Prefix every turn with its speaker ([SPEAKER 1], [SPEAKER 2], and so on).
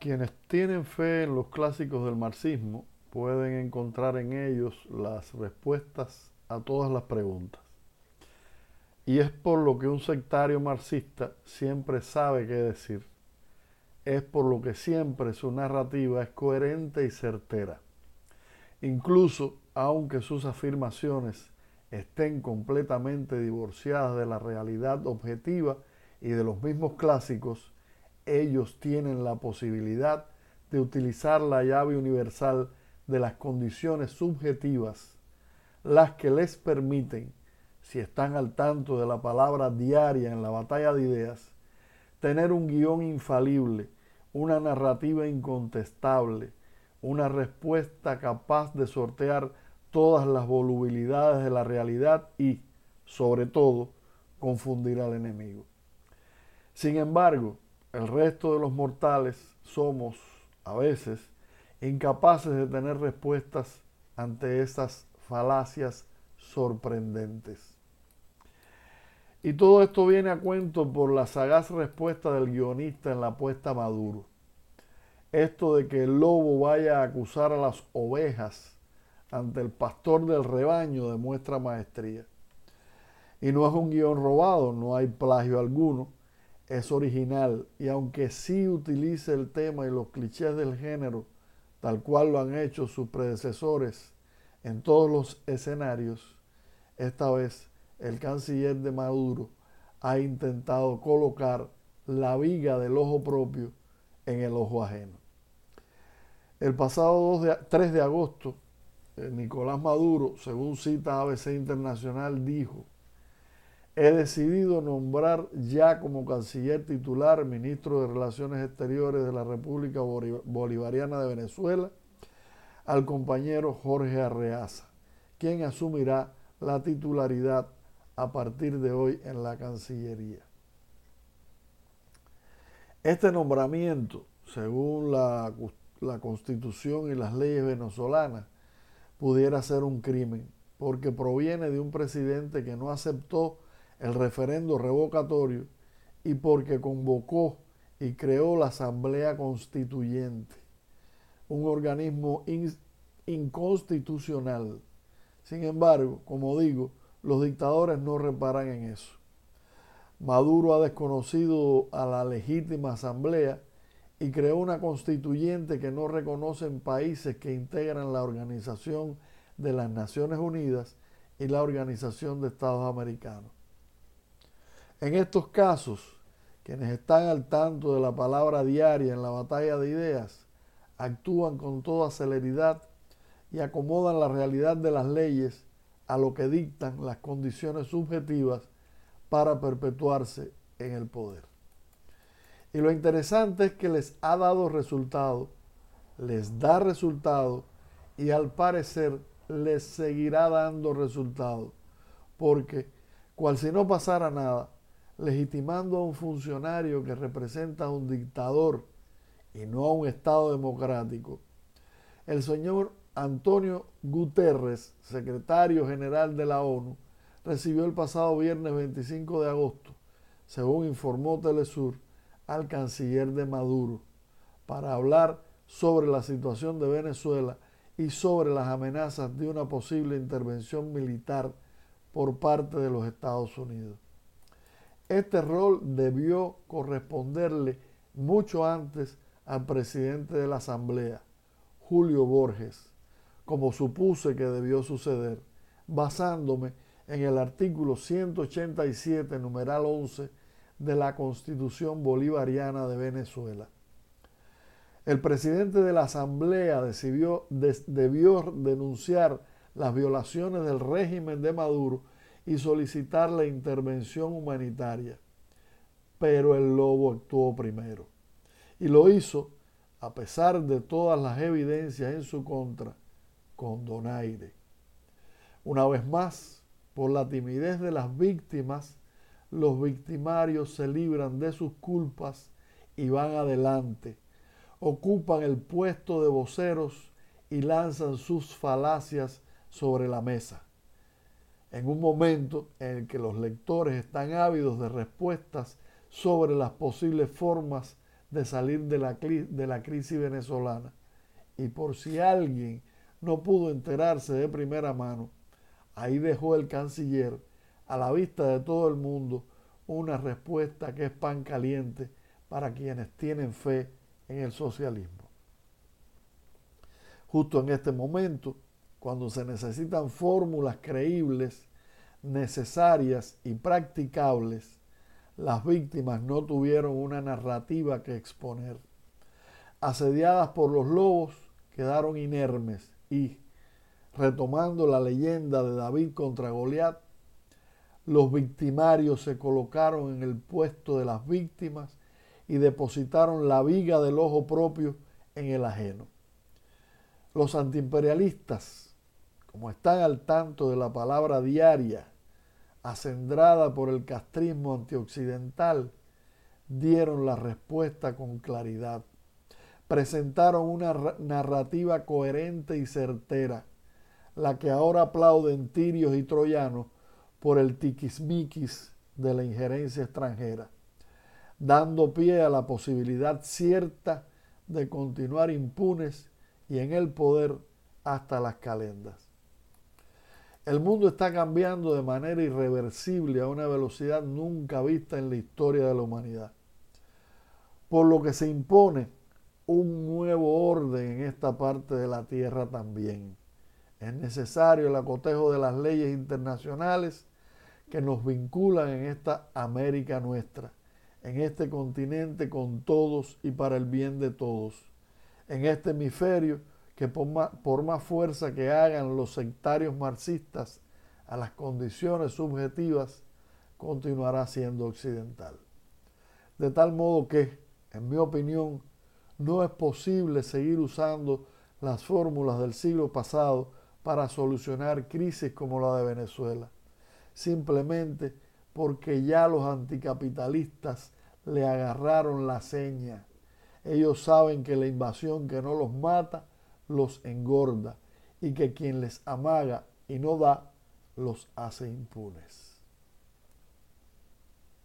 [SPEAKER 1] Quienes tienen fe en los clásicos del marxismo pueden encontrar en ellos las respuestas a todas las preguntas. Y es por lo que un sectario marxista siempre sabe qué decir. Es por lo que siempre su narrativa es coherente y certera. Incluso aunque sus afirmaciones estén completamente divorciadas de la realidad objetiva y de los mismos clásicos, ellos tienen la posibilidad de utilizar la llave universal de las condiciones subjetivas, las que les permiten, si están al tanto de la palabra diaria en la batalla de ideas, tener un guion infalible, una narrativa incontestable, una respuesta capaz de sortear todas las volubilidades de la realidad y, sobre todo, confundir al enemigo. Sin embargo, el resto de los mortales somos, a veces, incapaces de tener respuestas ante esas falacias sorprendentes. Y todo esto viene a cuento por la sagaz respuesta del guionista en la apuesta Maduro. Esto de que el lobo vaya a acusar a las ovejas ante el pastor del rebaño demuestra maestría. Y no es un guion robado, no hay plagio alguno es original y aunque sí utilice el tema y los clichés del género, tal cual lo han hecho sus predecesores en todos los escenarios, esta vez el canciller de Maduro ha intentado colocar la viga del ojo propio en el ojo ajeno. El pasado 3 de agosto, eh, Nicolás Maduro, según cita ABC Internacional, dijo, He decidido nombrar ya como canciller titular, ministro de Relaciones Exteriores de la República Bolivariana de Venezuela, al compañero Jorge Arreaza, quien asumirá la titularidad a partir de hoy en la Cancillería. Este nombramiento, según la, Constitución y las leyes venezolanas, pudiera ser un crimen, porque proviene de un presidente que no aceptó el referendo revocatorio y porque convocó y creó la Asamblea Constituyente, un organismo inconstitucional. Sin embargo, como digo, los dictadores no reparan en eso. Maduro ha desconocido a la legítima Asamblea y creó una constituyente que no reconocen países que integran la Organización de las Naciones Unidas y la Organización de Estados Americanos. En estos casos, quienes están al tanto de la palabra diaria en la batalla de ideas, actúan con toda celeridad y acomodan la realidad de las leyes a lo que dictan las condiciones subjetivas para perpetuarse en el poder. Y lo interesante es que les ha dado resultado, les da resultado y al parecer les seguirá dando resultado, porque cual si no pasara nada, legitimando a un funcionario que representa a un dictador y no a un Estado democrático. El señor Antonio Guterres, secretario general de la ONU, recibió el pasado viernes 25 de agosto, según informó Telesur, al canciller de Maduro, para hablar sobre la situación de Venezuela y sobre las amenazas de una posible intervención militar por parte de los Estados Unidos. Este rol debió corresponderle mucho antes al presidente de la Asamblea, Julio Borges, como supuse que debió suceder, basándome en el artículo 187, numeral 11 de la Constitución Bolivariana de Venezuela. El presidente de la Asamblea decidió, debió denunciar las violaciones del régimen de Maduro y solicitar la intervención humanitaria. Pero el lobo actuó primero. Y lo hizo, a pesar de todas las evidencias en su contra, con donaire. Una vez más, por la timidez de las víctimas, los victimarios se libran de sus culpas y van adelante, ocupan el puesto de voceros y lanzan sus falacias sobre la mesa en un momento en el que los lectores están ávidos de respuestas sobre las posibles formas de salir de la, crisis venezolana. Y por si alguien no pudo enterarse de primera mano, ahí dejó el canciller a la vista de todo el mundo una respuesta que es pan caliente para quienes tienen fe en el socialismo. Justo en este momento, cuando se necesitan fórmulas creíbles, necesarias y practicables, las víctimas no tuvieron una narrativa que exponer. Asediadas por los lobos, quedaron inermes y, retomando la leyenda de David contra Goliat, los victimarios se colocaron en el puesto de las víctimas y depositaron la viga del ojo propio en el ajeno. Los antiimperialistas, como están al tanto de la palabra diaria acendrada por el castrismo antioccidental, dieron la respuesta con claridad. Presentaron una narrativa coherente y certera, la que ahora aplauden tirios y troyanos por el tiquismiquis de la injerencia extranjera, dando pie a la posibilidad cierta de continuar impunes y en el poder hasta las calendas. El mundo está cambiando de manera irreversible a una velocidad nunca vista en la historia de la humanidad. Por lo que se impone un nuevo orden en esta parte de la Tierra también. Es necesario el acotejo de las leyes internacionales que nos vinculan en esta América nuestra, en este continente con todos y para el bien de todos, en este hemisferio que por más, fuerza que hagan los sectarios marxistas a las condiciones subjetivas, continuará siendo occidental. De tal modo que, en mi opinión, no es posible seguir usando las fórmulas del siglo pasado para solucionar crisis como la de Venezuela, simplemente porque ya los anticapitalistas le agarraron la seña. Ellos saben que la invasión que no los mata los engorda y que quien les amaga y no da los hace impunes.